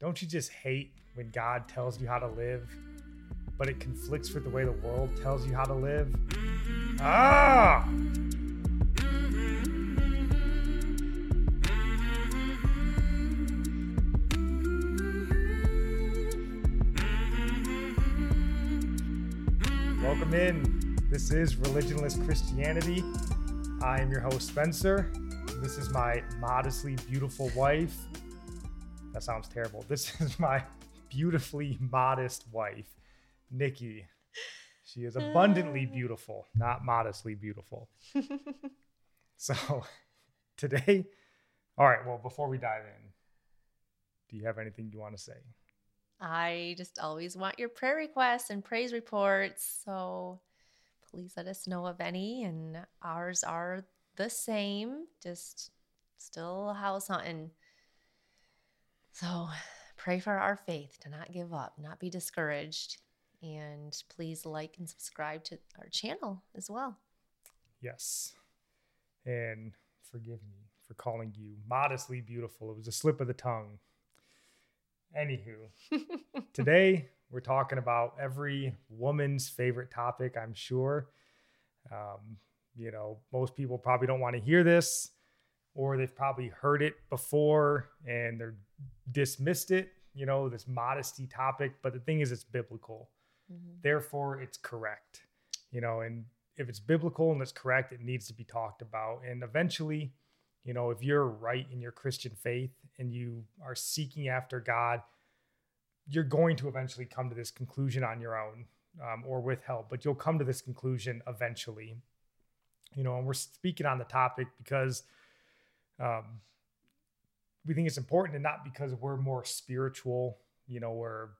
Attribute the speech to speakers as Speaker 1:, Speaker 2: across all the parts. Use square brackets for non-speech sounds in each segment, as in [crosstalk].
Speaker 1: Don't you just hate when God tells you how to live, but it conflicts with the way the world tells you how to live? Ah! Welcome in. This is Religionless Christianity. I am your host, Spencer. This is my modestly beautiful wife. That sounds terrible. This [laughs] is my beautifully modest wife, Nikki. She is abundantly ah. beautiful, not modestly beautiful. [laughs] so [laughs] today, all right, well, before we dive in, do you have anything you want to say?
Speaker 2: I just always want your prayer requests and praise reports. So please let us know of any. And ours are the same, just still house hunting. So [sighs] pray for our faith to not give up, not be discouraged. And please like and subscribe to our channel as well.
Speaker 1: Yes. And forgive me for calling you modestly beautiful. It was a slip of the tongue. Anywho, [laughs] today we're talking about every woman's favorite topic, I'm sure. Um, you know, most people probably don't want to hear this, or they've probably heard it before and they're dismissed it, you know, this modesty topic. But the thing is, it's biblical. Mm-hmm. Therefore, it's correct, you know, and if it's biblical and it's correct, it needs to be talked about. And eventually, you know, if you're right in your Christian faith and you are seeking after God, you're going to eventually come to this conclusion on your own um, or with help, but you'll come to this conclusion eventually. You know, and we're speaking on the topic because um, we think it's important and not because we're more spiritual, you know, or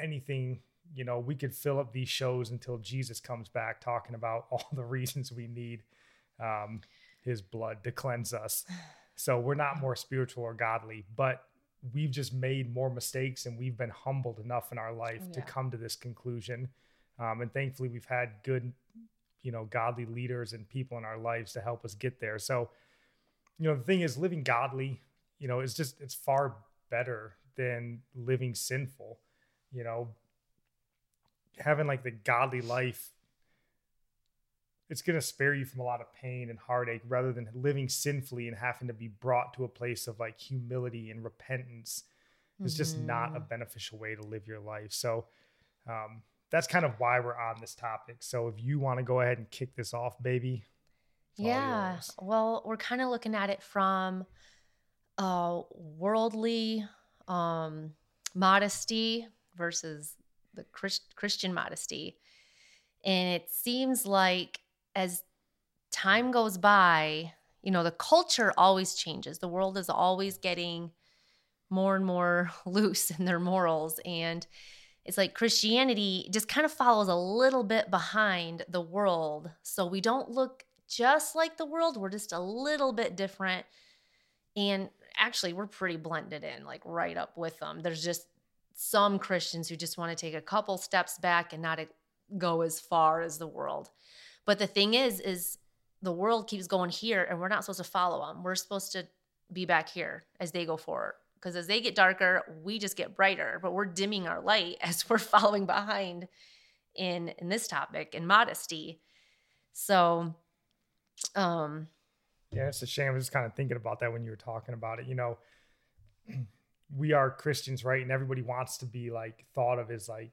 Speaker 1: anything. You know, we could fill up these shows until Jesus comes back talking about [laughs] all the reasons we need um, his blood to cleanse us. So we're not more spiritual or godly, but we've just made more mistakes and we've been humbled enough in our life yeah. to come to this conclusion. Um, and thankfully, we've had good, you know, godly leaders and people in our lives to help us get there. So, you know, the thing is, living godly, you know, is just, it's far better than living sinful. You know, having like the godly life it's going to spare you from a lot of pain and heartache rather than living sinfully and having to be brought to a place of like humility and repentance It's mm-hmm. just not a mm-hmm. beneficial way to live your life so um, that's kind of why we're on this topic so if you want to go ahead and kick this off baby
Speaker 2: yeah well we're kind of looking at it from uh, worldly um, modesty versus the Christ- christian modesty and it seems like as time goes by, you know, the culture always changes. The world is always getting more and more [laughs] loose in their morals. And it's like Christianity just kind of follows a little bit behind the world. So we don't look just like the world, we're just a little bit different. And actually, we're pretty blended in, like right up with them. There's just some Christians who just want to take a couple steps back and not go as far as the world. But the thing is, is the world keeps going here and we're not supposed to follow them. We're supposed to be back here as they go forward. Because as they get darker, we just get brighter, but we're dimming our light [laughs] as we're following behind in in this topic in modesty. So um
Speaker 1: yeah, it's a shame. I was just kind of thinking about that when you were talking about it. You know, [clears throat] we are Christians, right? And everybody wants to be like thought of as like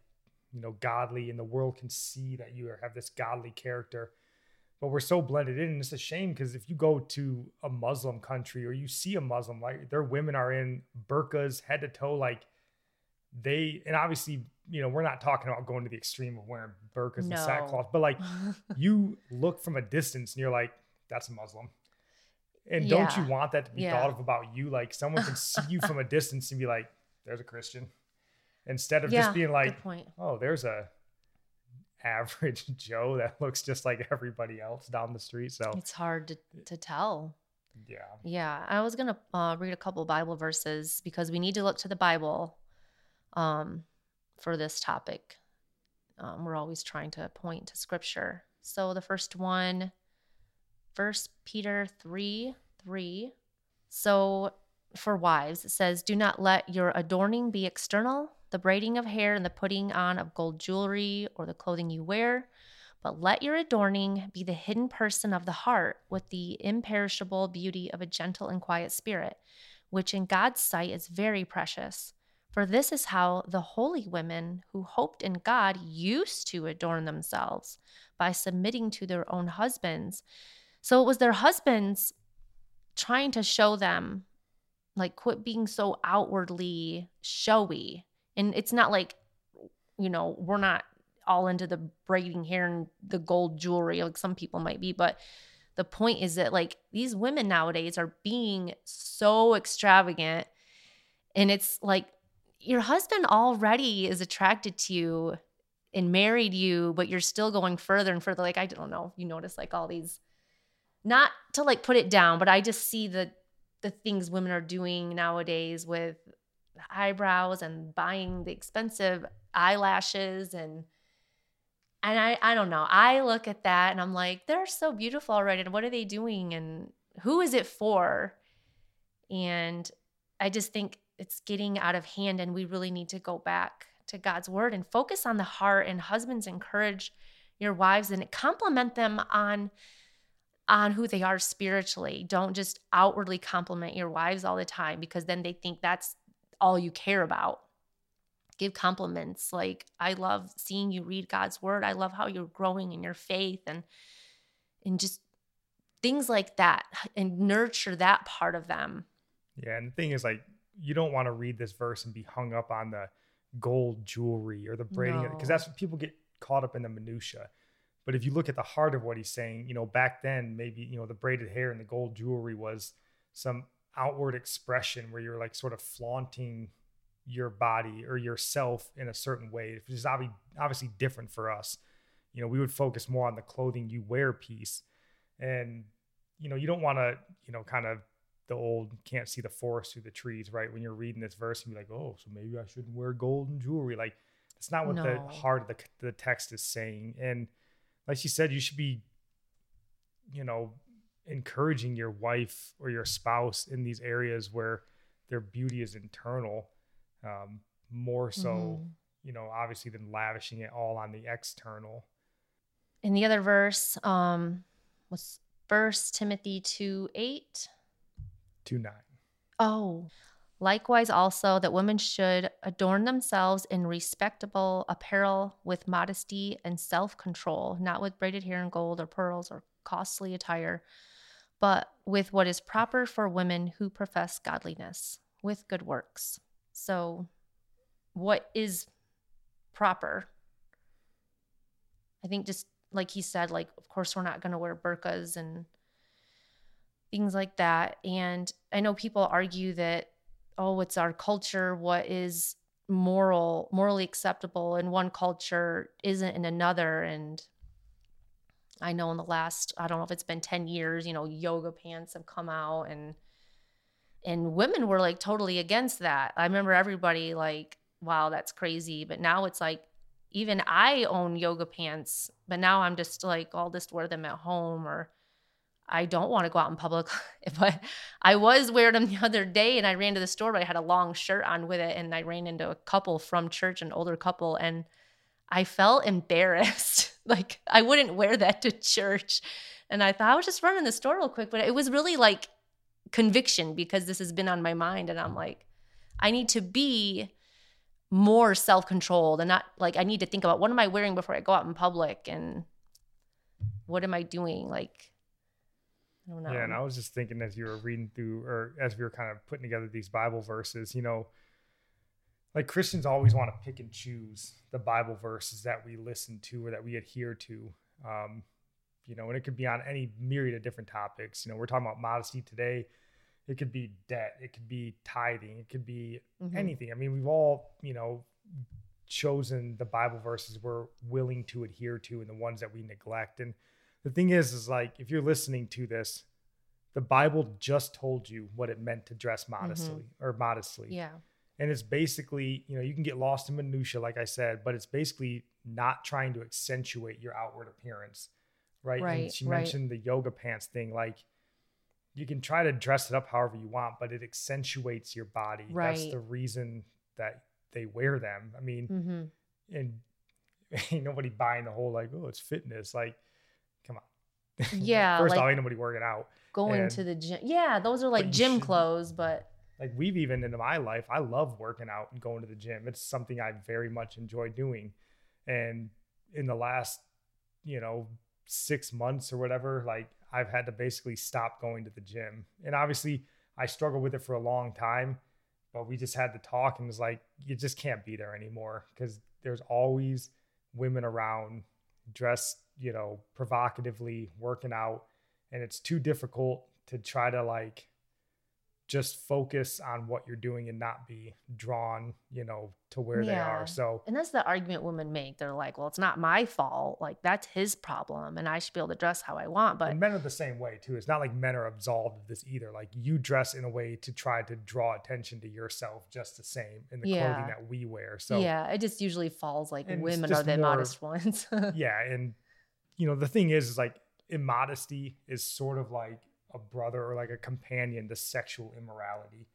Speaker 1: you know godly and the world can see that you have this godly character but we're so blended in and it's a shame because if you go to a muslim country or you see a muslim like their women are in burqas head to toe like they and obviously you know we're not talking about going to the extreme of wearing burqas no. and sackcloth but like [laughs] you look from a distance and you're like that's a muslim and yeah. don't you want that to be yeah. thought of about you like someone can see you from a [laughs] distance and be like there's a christian instead of yeah, just being like, oh, there's a average [laughs] Joe that looks just like everybody else down the street. So
Speaker 2: it's hard to, to tell.
Speaker 1: Yeah.
Speaker 2: Yeah. I was going to uh, read a couple Bible verses because we need to look to the Bible um, for this topic. Um, we're always trying to point to scripture. So the first one, First Peter 3 3. So for wives. It says, Do not let your adorning be external, the braiding of hair and the putting on of gold jewelry or the clothing you wear, but let your adorning be the hidden person of the heart with the imperishable beauty of a gentle and quiet spirit, which in God's sight is very precious. For this is how the holy women who hoped in God used to adorn themselves by submitting to their own husbands. So it was their husbands trying to show them, like, quit being so outwardly showy. And it's not like, you know, we're not all into the braiding hair and the gold jewelry like some people might be, but the point is that like these women nowadays are being so extravagant and it's like your husband already is attracted to you and married you, but you're still going further and further. Like, I don't know, you notice like all these, not to like put it down, but I just see the the things women are doing nowadays with eyebrows and buying the expensive eyelashes and and I I don't know. I look at that and I'm like, they're so beautiful already. And what are they doing? And who is it for? And I just think it's getting out of hand and we really need to go back to God's word and focus on the heart and husbands encourage your wives and compliment them on on who they are spiritually. Don't just outwardly compliment your wives all the time because then they think that's all you care about. Give compliments like I love seeing you read God's word. I love how you're growing in your faith and and just things like that and nurture that part of them.
Speaker 1: Yeah, and the thing is like you don't want to read this verse and be hung up on the gold jewelry or the braiding because no. that's what people get caught up in the minutia. But if you look at the heart of what he's saying, you know, back then maybe you know the braided hair and the gold jewelry was some outward expression where you're like sort of flaunting your body or yourself in a certain way, which is obviously obviously different for us. You know, we would focus more on the clothing you wear piece, and you know, you don't want to you know kind of the old can't see the forest through the trees, right? When you're reading this verse and be like, oh, so maybe I shouldn't wear gold and jewelry. Like, that's not what no. the heart of the, the text is saying. And like she said, you should be, you know, encouraging your wife or your spouse in these areas where their beauty is internal, um, more so, mm-hmm. you know, obviously than lavishing it all on the external.
Speaker 2: In the other verse, um, was First Timothy 2 8
Speaker 1: to 9.
Speaker 2: Oh. Likewise, also, that women should adorn themselves in respectable apparel with modesty and self control, not with braided hair and gold or pearls or costly attire, but with what is proper for women who profess godliness, with good works. So, what is proper? I think just like he said, like, of course, we're not going to wear burqas and things like that. And I know people argue that, oh, it's our culture, what is moral, morally acceptable in one culture isn't in another. And I know in the last, I don't know if it's been 10 years, you know, yoga pants have come out and and women were like totally against that. I remember everybody like, wow, that's crazy. But now it's like even I own yoga pants, but now I'm just like, I'll just wear them at home or I don't want to go out in public. [laughs] but I was wearing them the other day and I ran to the store, but I had a long shirt on with it. And I ran into a couple from church, an older couple, and I felt embarrassed. [laughs] like I wouldn't wear that to church. And I thought I was just running the store real quick, but it was really like conviction because this has been on my mind. And I'm like, I need to be more self controlled and not like I need to think about what am I wearing before I go out in public and what am I doing? Like,
Speaker 1: I don't know. Yeah, and I was just thinking as you were reading through, or as we were kind of putting together these Bible verses, you know, like Christians always want to pick and choose the Bible verses that we listen to or that we adhere to. Um, you know, and it could be on any myriad of different topics. You know, we're talking about modesty today. It could be debt. It could be tithing. It could be mm-hmm. anything. I mean, we've all, you know, chosen the Bible verses we're willing to adhere to and the ones that we neglect. And the thing is, is like if you're listening to this, the Bible just told you what it meant to dress modestly mm-hmm. or modestly.
Speaker 2: Yeah.
Speaker 1: And it's basically, you know, you can get lost in minutia, like I said, but it's basically not trying to accentuate your outward appearance. Right. right and she right. mentioned the yoga pants thing. Like you can try to dress it up however you want, but it accentuates your body.
Speaker 2: Right.
Speaker 1: That's the reason that they wear them. I mean,
Speaker 2: Mm-hmm.
Speaker 1: and [laughs] ain't nobody buying the whole like, oh, it's fitness. Like. [laughs]
Speaker 2: Yeah,
Speaker 1: First
Speaker 2: like-
Speaker 1: off, ain't nobody working out.
Speaker 2: Going
Speaker 1: And-
Speaker 2: to the gym. Yeah, those are like gym clothes, but
Speaker 1: Like we've even into my life, I love working out and going to the gym. It's something I very much enjoy doing. And in the last, you know, six months or whatever, like I've had to basically stop going to the gym. And obviously I struggled with it for a long time, but we just had to talk and was like, you just can't be there anymore because there's always women around dressed, you know, provocatively working out. And it's too difficult to try to like just focus on what you're doing and not be drawn, you know, to where they are. So
Speaker 2: and that's the argument women make. They're like, "Well, it's not my fault. Like that's his problem, and I should be able to dress how I want." But
Speaker 1: and men are the same way too. It's not like men are absolved of this either. Like you dress in a way to try to draw attention to yourself just the same in the
Speaker 2: Yeah.
Speaker 1: clothing that we wear. So
Speaker 2: yeah, it just usually falls like women are the
Speaker 1: more-
Speaker 2: modest ones. [laughs]
Speaker 1: yeah, and you know, the thing is is like immodesty is sort of like a brother or like a companion to sexual immorality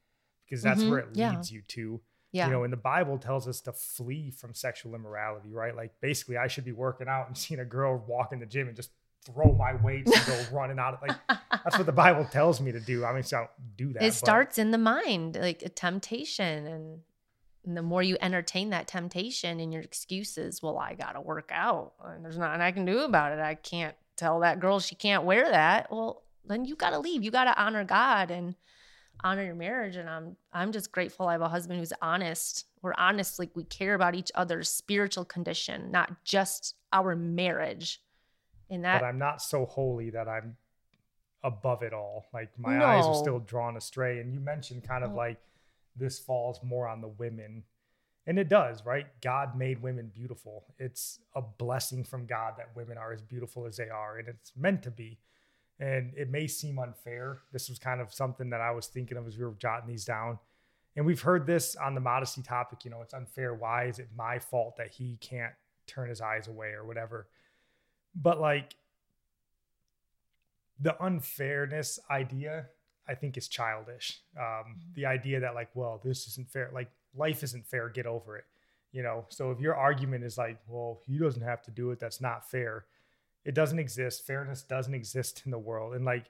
Speaker 1: because that's
Speaker 2: Mhm,
Speaker 1: where it
Speaker 2: yeah.
Speaker 1: leads you to.
Speaker 2: yeah,
Speaker 1: You know, and the Bible tells us to flee from sexual immorality, right? Like basically I should be working out and [laughs] seeing a girl walk in the gym and just throw my weights and go [laughs] running out of like that's what the Bible tells me to do. I mean, so I don't do that.
Speaker 2: it starts in the mind, like a temptation, and, and the more you entertain that temptation and your excuses, well, I gotta work out, and there's nothing I can do about it. I can't tell that girl she can't wear that. Well, then you gotta leave. You gotta honor God and honor your marriage. And I'm I'm just grateful I have a husband who's honest. We're honest, like we care about each other's spiritual condition, not just our marriage. And that
Speaker 1: but I'm not so holy that I'm above it all. Like my eyes are still drawn astray. And you mentioned kind of
Speaker 2: Oh.
Speaker 1: like this falls more on the women. And it does, right? God made women beautiful. It's a blessing from God that women are as beautiful as they are, and it's meant to be. And it may seem unfair. This was kind of something that I was thinking of as we were jotting these down. And we've heard this on the modesty topic, you know, it's unfair. Why is it my fault that he can't turn his eyes away or whatever? But like the unfairness idea, I think is childish. Um, the idea that like, well, this isn't fair. Like life isn't fair. Get over it. You know. So if your argument is like, well, he doesn't have to do it. That's not fair. It doesn't exist. Fairness doesn't exist in the world. And like,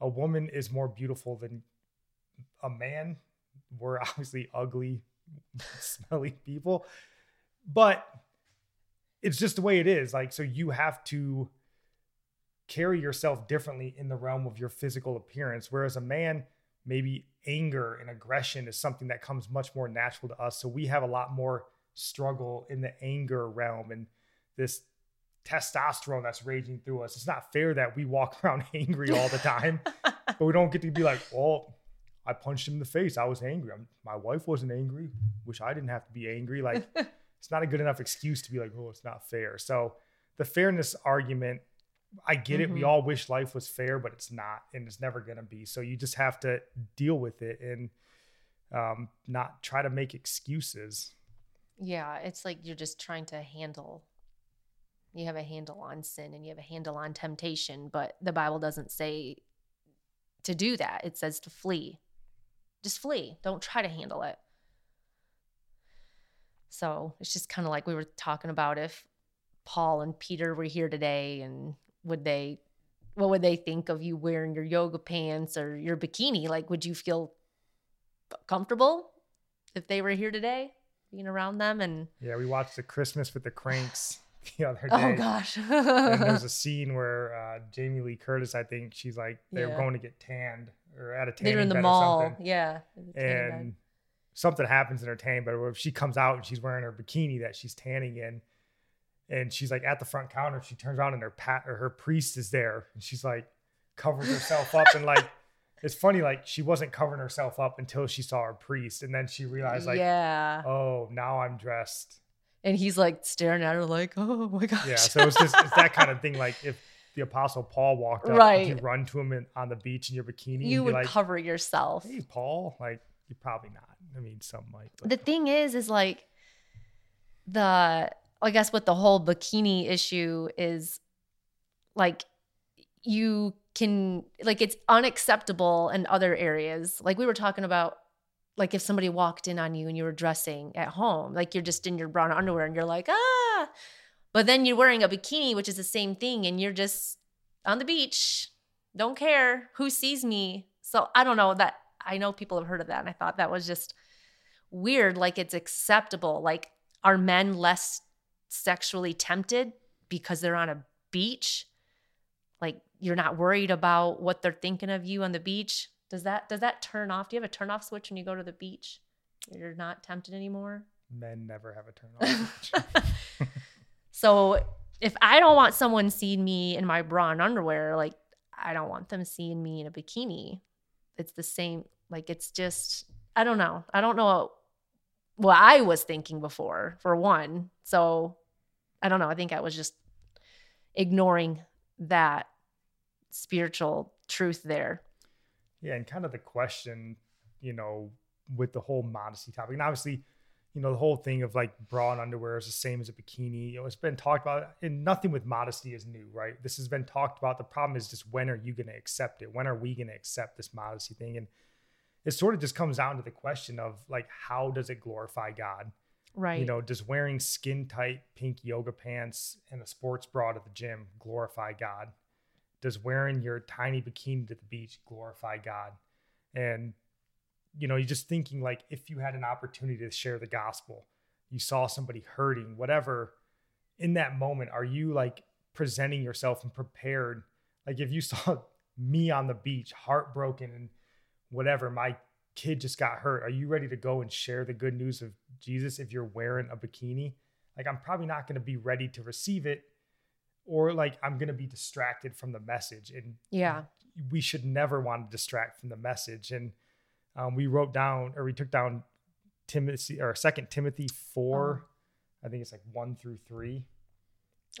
Speaker 1: a woman is more beautiful than a man. We're [laughs] obviously ugly, smelly people, but it's just the way it is. Like, so you have to carry yourself differently in the realm of your physical appearance. Whereas a man, maybe anger and aggression is something that comes much more natural to us. So we have a lot more struggle in the anger realm and this testosterone that's raging through us. It's not fair that we walk [laughs] around angry all the time, [laughs] but we don't get to be like, well, I punched him in the face. I was angry. I'm, my wife wasn't angry. Wish I didn't have to be angry. Like, [laughs] it's not a good enough excuse to be like, oh, it's not fair. So the fairness argument, I get it. We
Speaker 2: Mhm.
Speaker 1: all wish life was fair, but it's not, and it's never going to be. So you just have to deal with it and um, not try to make excuses.
Speaker 2: Yeah, it's like you're just trying to handle. You have a handle on sin and you have a handle on temptation, but the Bible doesn't say to do that. It says to flee. Just flee. Don't try to handle it. So it's just kind of like we were talking about if Paul and Peter were here today and would they, what would they think of you wearing your yoga pants or your bikini? Like, would you feel comfortable if they were here today, being around them? And
Speaker 1: Yeah, we watched the Christmas with the Cranks [sighs] the other day.
Speaker 2: oh gosh, [laughs]
Speaker 1: and there's a scene where uh, Jamie Lee Curtis, I think she's like they're
Speaker 2: Yeah.
Speaker 1: going to get tanned or at a tanning
Speaker 2: in the mall. Yeah, tanning bed.
Speaker 1: and something happens in her tanning bed where she comes out and she's wearing her bikini that she's tanning in and she's like at the front counter she turns around and her pat or her priest is there and she's like covers herself up and like [laughs] it's funny like she wasn't covering herself up until she saw her priest and then she realized like
Speaker 2: yeah,
Speaker 1: oh now i'm dressed
Speaker 2: and he's like staring at her like, [laughs] oh my gosh.
Speaker 1: yeah so it's just it's that kind of thing [laughs] like if the apostle paul walked up
Speaker 2: Right.
Speaker 1: you run to him in, on the beach in your bikini
Speaker 2: you would
Speaker 1: like
Speaker 2: cover yourself.
Speaker 1: hey paul like you're probably not i mean some might but
Speaker 2: the thing is is like the i guess what the whole bikini issue is like you can like it's unacceptable in other areas. Like we were talking about like if somebody walked in on you and you were dressing at home, like you're just in your brown underwear and you're like, ah. But then you're wearing a bikini, which is the same thing, and you're just on the beach, don't care who sees me. So I don't know that I know people have heard of that. And I thought that was just weird. Like it's acceptable. Like are men less sexually tempted because they're on a beach? Like you're not worried about what they're thinking of you on the beach? Does that does that turn off? Do you have a turn off switch when you go to the beach? You're not tempted anymore?
Speaker 1: Men never have a turn off [laughs] switch. [laughs]
Speaker 2: so if I don't want someone seeing me in my bra and underwear, like I don't want them seeing me in a bikini. It's the same. Like it's just I don't know. I don't know what I was thinking before, for one. So I don't know. I think I was just ignoring that spiritual truth there.
Speaker 1: Yeah, and kind of the question, you know, with the whole modesty topic, and obviously, you know, the whole thing of like bra and underwear is the same as a bikini. You know, it's been talked about, and nothing with modesty is new, right? This has been talked about. The problem is just when are you going to accept it? When are we going to accept this modesty thing? And it sort of just comes down to the question of like, how does it glorify God?
Speaker 2: Right.
Speaker 1: You know, does wearing skin tight pink yoga pants and a sports bra to the gym glorify God? does wearing your tiny bikini to the beach glorify God? And you know, you're just thinking like if you had an opportunity to share the gospel, you saw somebody hurting, whatever, in that moment, are you like presenting yourself and prepared? Like if you saw [laughs] me on the beach, heartbroken and whatever, my kid just got hurt. Are you ready to go and share the good news of Jesus if you're wearing a bikini? Like I'm probably not going to be ready to receive it or like I'm going to be distracted from the message. And
Speaker 2: yeah,
Speaker 1: we should never want to distract from the message. And um, we wrote down or we took down Timothy or Second Timothy four. Oh. I think it's like one through three.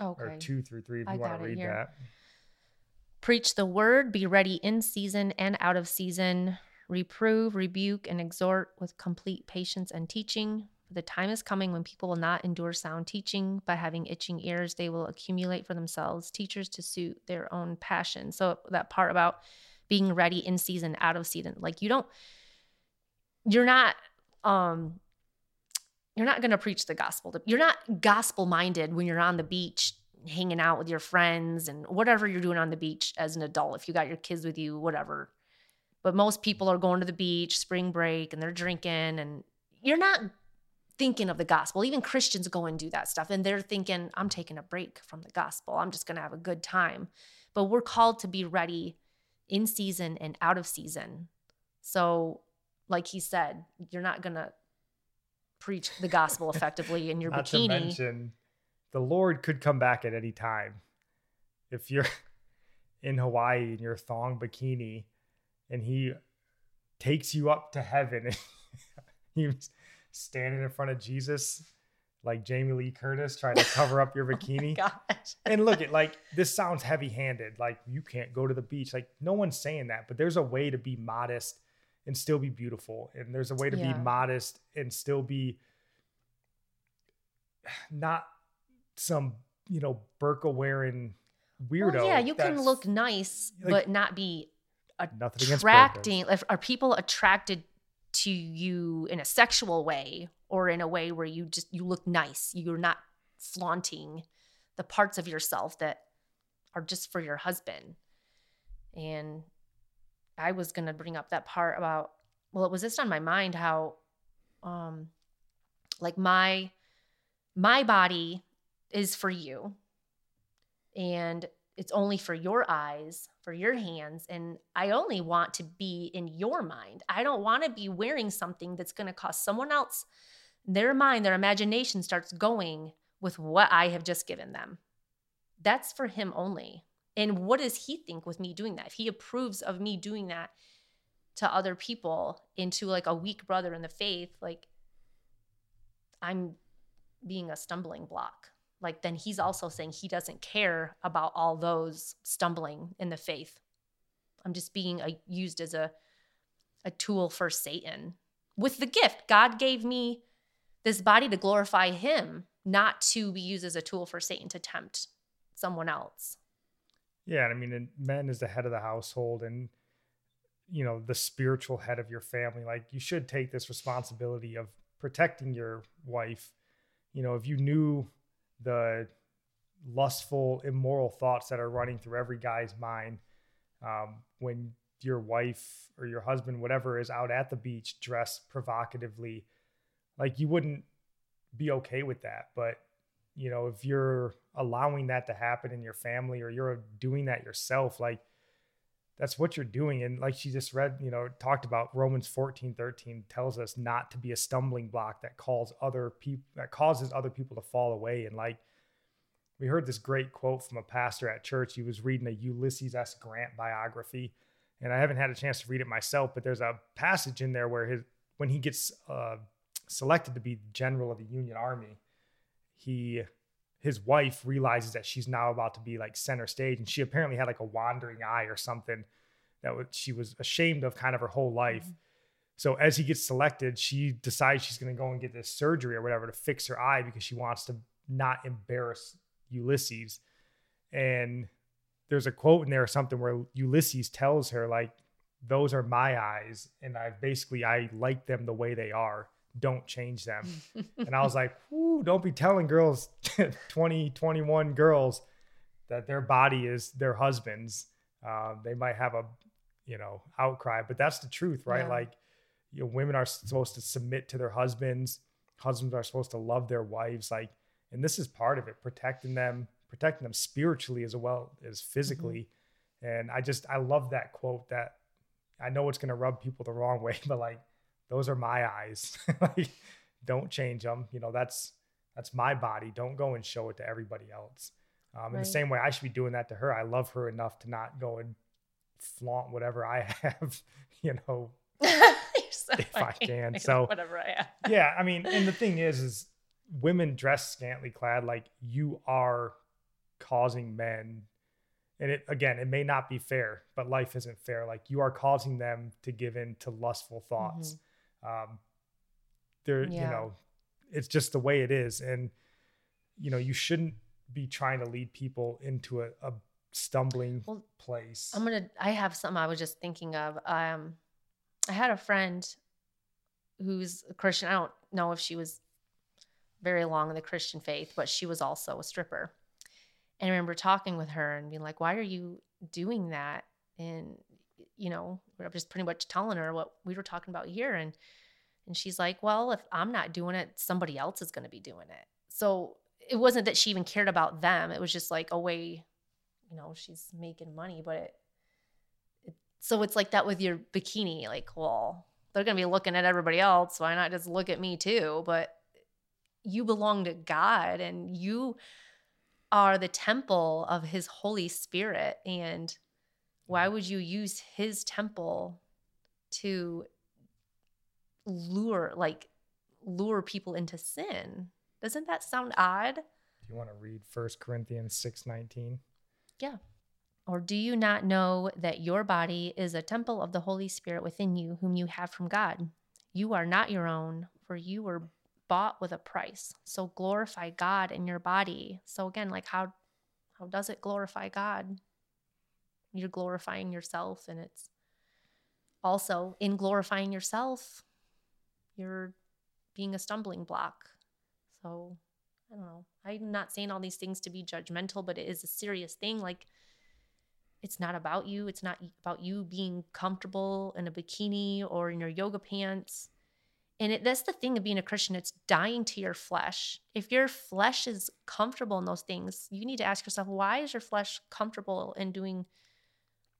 Speaker 2: Okay.
Speaker 1: Or two through three if you want to read that.
Speaker 2: Preach the word, be ready in season and out of season, reprove, rebuke, and exhort with complete patience and teaching. For the time is coming when people will not endure sound teaching, By having itching ears, they will accumulate for themselves teachers to suit their own passion. So that part about being ready in season, out of season, like you don't, you're not, um, you're not going to preach the gospel. You're not gospel minded when you're on the beach hanging out with your friends and whatever you're doing on the beach as an adult. If you got your kids with you, whatever. But most people are going to the beach, spring break, and they're drinking, and you're not thinking of the gospel. Even Christians go and do that stuff and they're thinking, I'm taking a break from the gospel. I'm just going to have a good time. But we're called to be ready in season and out of season. So, like he said, you're not going to preach the gospel [laughs] effectively in your not bikini. To mention,
Speaker 1: the Lord could come back at any time. If you're [laughs] in Hawaii in your thong bikini and he takes you up to heaven, [laughs] he's standing in front of Jesus like Jamie Lee Curtis trying to cover up your [laughs] oh bikini.
Speaker 2: Oh
Speaker 1: and look at like this sounds heavy-handed. Like you can't go to the beach. Like no one's saying that, but there's a way to be modest and still be beautiful. And there's a way to yeah. be modest and still be not some, you know, burqa wearing weirdo. Well,
Speaker 2: yeah, you can look nice, like, but not be attracting. Are people attracted to you in a sexual way or in a way where you just you look nice? You're not flaunting the parts of yourself that are just for your husband. And i was going to bring up that part about well it was just on my mind how um like my my body is for you. And it's only for your eyes, for your hands. And I only want to be in your mind. I don't want to be wearing something that's going to cause someone else, their mind, their imagination starts going with what I have just given them. That's for him only. And what does he think with me doing that? If he approves of me doing that to other people into like a weak brother in the faith, like I'm being a stumbling block like then he's also saying he doesn't care about all those stumbling in the faith. I'm just being a, used as a a tool for Satan with the gift. God gave me this body to glorify him, not to be used as a tool for Satan to tempt someone else.
Speaker 1: Yeah, I mean, men is the head of the household, and you know the spiritual head of your family. Like you should take this responsibility of protecting your wife. You know, if you knew the lustful, immoral thoughts that are running through every guy's mind um, when your wife or your husband, whatever, is out at the beach dressed provocatively, like you wouldn't be okay with that. But, you know, if you're allowing that to happen in your family or you're doing that yourself, like that's what you're doing. And like she just read, you know, talked about Romans 14, 13 tells us not to be a stumbling block that calls other people that causes other people to fall away. And like we heard this great quote from a pastor at church. He was reading a Ulysses S. Grant biography, and I haven't had a chance to read it myself, but there's a passage in there where his when he gets uh, selected to be general of the Union Army, he his wife realizes that she's now about to be like center stage, and she apparently had like a wandering eye or something that she was ashamed of kind of her whole life. Mm-hmm. So as he gets selected, she decides she's going to go and get this surgery or whatever to fix her eye because she wants to not embarrass Ulysses. And there's a quote in there or something where Ulysses tells her, like, those are my eyes. And I basically, I like them the way they are. Don't change them. [laughs] and I was like, Ooh, don't be telling girls, [laughs] 20, 21 girls, that their body is their husband's. Uh, they might have a, you know, outcry, but that's the truth, right? Yeah. Like, you know, women are supposed to submit to their husbands. Husbands are supposed to love their wives. Like, and this is part of it protecting them protecting them spiritually as well as physically mm-hmm. and i just i love that quote that i know it's going to rub people the wrong way [laughs] but like those are my eyes. [laughs] Like don't change them you know that's that's my body. Don't go and show it to everybody else. Um, right. in the same way i should be doing that to her i love her enough to not go and flaunt whatever i [laughs] have you know [laughs] so if funny. i can so
Speaker 2: whatever i have.
Speaker 1: yeah i mean and the thing is is women dress scantily clad like you are causing men. And it again it may not be fair but life isn't fair. Like you are causing them to give in to lustful thoughts. mm-hmm. Um there yeah. you know it's just the way it is and you know you shouldn't be trying to lead people into a, a stumbling well, place
Speaker 2: i'm gonna i have something i was just thinking of um i had a friend who's a christian i don't know if she was very long in the Christian faith, but she was also a stripper. And I remember talking with her and being like, why are you doing that? And, you know, we're just pretty much telling her what we were talking about here. And, and she's like, well, if I'm not doing it, somebody else is going to be doing it. So it wasn't that she even cared about them. It was just like a way, you know, she's making money, but it, it so it's like that with your bikini. Like, well, they're going to be looking at everybody else. Why not just look at me too? But you belong to God and you are the temple of his Holy Spirit. And why would you use his temple to lure, like, lure people into sin? Doesn't that sound odd? Do
Speaker 1: you want to read First Corinthians 6 19?
Speaker 2: Yeah. Or do you not know that your body is a temple of the Holy Spirit within you, whom you have from God? You are not your own, for you were bought with a price. So glorify God in your body. So again, like how how does it glorify God? You're glorifying yourself and it's also in glorifying yourself, you're being a stumbling block. So I don't know. I'm not saying all these things to be judgmental, but it is a serious thing. Like, it's not about you. It's not about you being comfortable in a bikini or in your yoga pants. And it, that's the thing of being a Christian, it's dying to your flesh. If your flesh is comfortable in those things, you need to ask yourself, why is your flesh comfortable in doing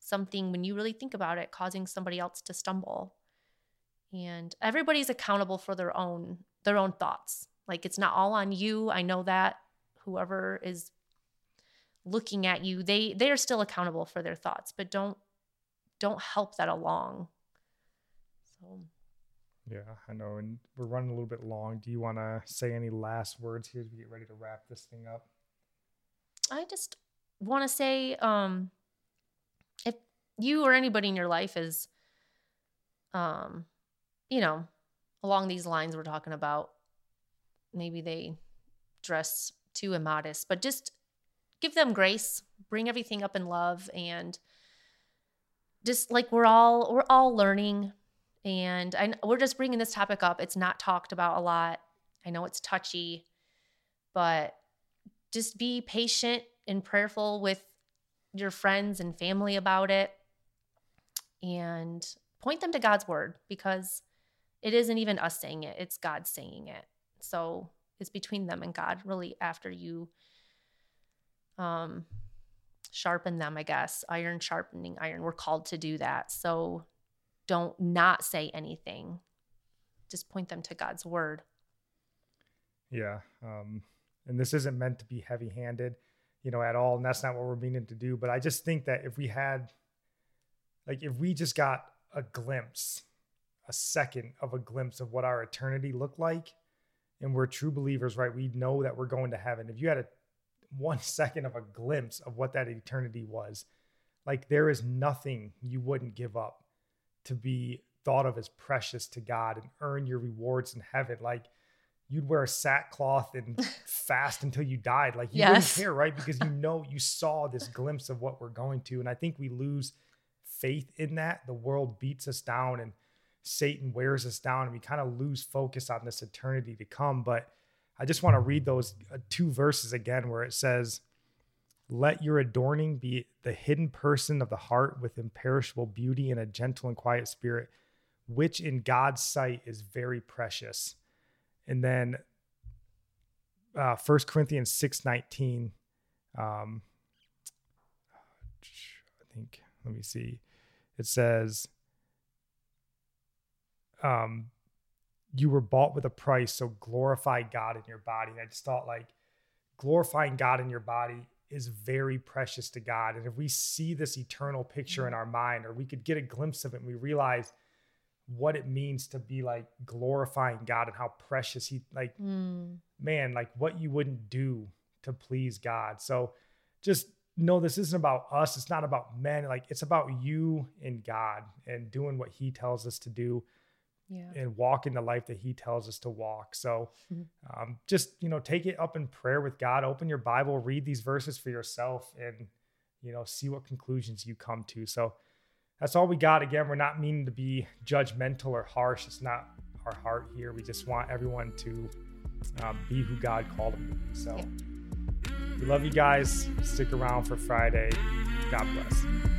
Speaker 2: something when you really think about it, causing somebody else to stumble? And everybody's accountable for their own their own thoughts. Like it's not all on you. I know that whoever is looking at you, they they are still accountable for their thoughts, but don't don't help that along. So
Speaker 1: yeah, I know. And we're running a little bit long. Do you want to say any last words here as we get ready to wrap this thing up?
Speaker 2: I just want to say um, if you or anybody in your life is, um, you know, along these lines we're talking about, maybe they dress too immodest, but just give them grace, bring everything up in love and just like we're all we're all learning and I, we're just bringing this topic up. It's not talked about a lot. I know it's touchy, but just be patient and prayerful with your friends and family about it and point them to God's word because it isn't even us saying it, it's God saying it. So it's between them and God, really, after you um, sharpen them, I guess. Iron sharpening iron. We're called to do that. So don't not say anything. Just point them to God's word.
Speaker 1: Yeah. Um, and this isn't meant to be heavy handed, you know, at all. And that's not what we're meaning to do. But I just think that if we had, like, if we just got a glimpse, a second of a glimpse of what our eternity looked like, and we're true believers, right? We know that we're going to heaven. If you had a one [laughs] second of a glimpse of what that eternity was, like there is nothing you wouldn't give up to be thought of as precious to God and earn your rewards in heaven. Like you'd wear a sackcloth and [laughs] fast until you died. Like you yes. wouldn't care, right? [laughs] Because you know you saw this glimpse of what we're going to. And I think we lose faith in that. The world beats us down and Satan wears us down and we kind of lose focus on this eternity to come. But I just want to read those uh, two verses again where it says, Let your adorning be the hidden person of the heart with imperishable beauty and a gentle and quiet spirit, which in God's sight is very precious. And then uh, 1 Corinthians 6 19. Um, I think, let me see. It says, um, you were bought with a price, so glorify God in your body. And I just thought like glorifying God in your body is very precious to God. And if we see this eternal picture in mm. our mind, or we could get a glimpse of it and we realize what it means to be like glorifying God and how precious He like, mm. man, like what you wouldn't do to please God. So just know this isn't about us. It's not about men. Like it's about you and God and doing what He tells us to do yeah. and walk in the life that he tells us to walk. So mm-hmm. um, just, you know, take it up in prayer with God, open your Bible, read these verses for yourself and, you know, see what conclusions you come to. So that's all we got. Again, we're not meaning to be judgmental or harsh. It's not our heart here. We just want everyone to um, be who God called them to be. So yeah. we love you guys. Stick around for Friday. God bless.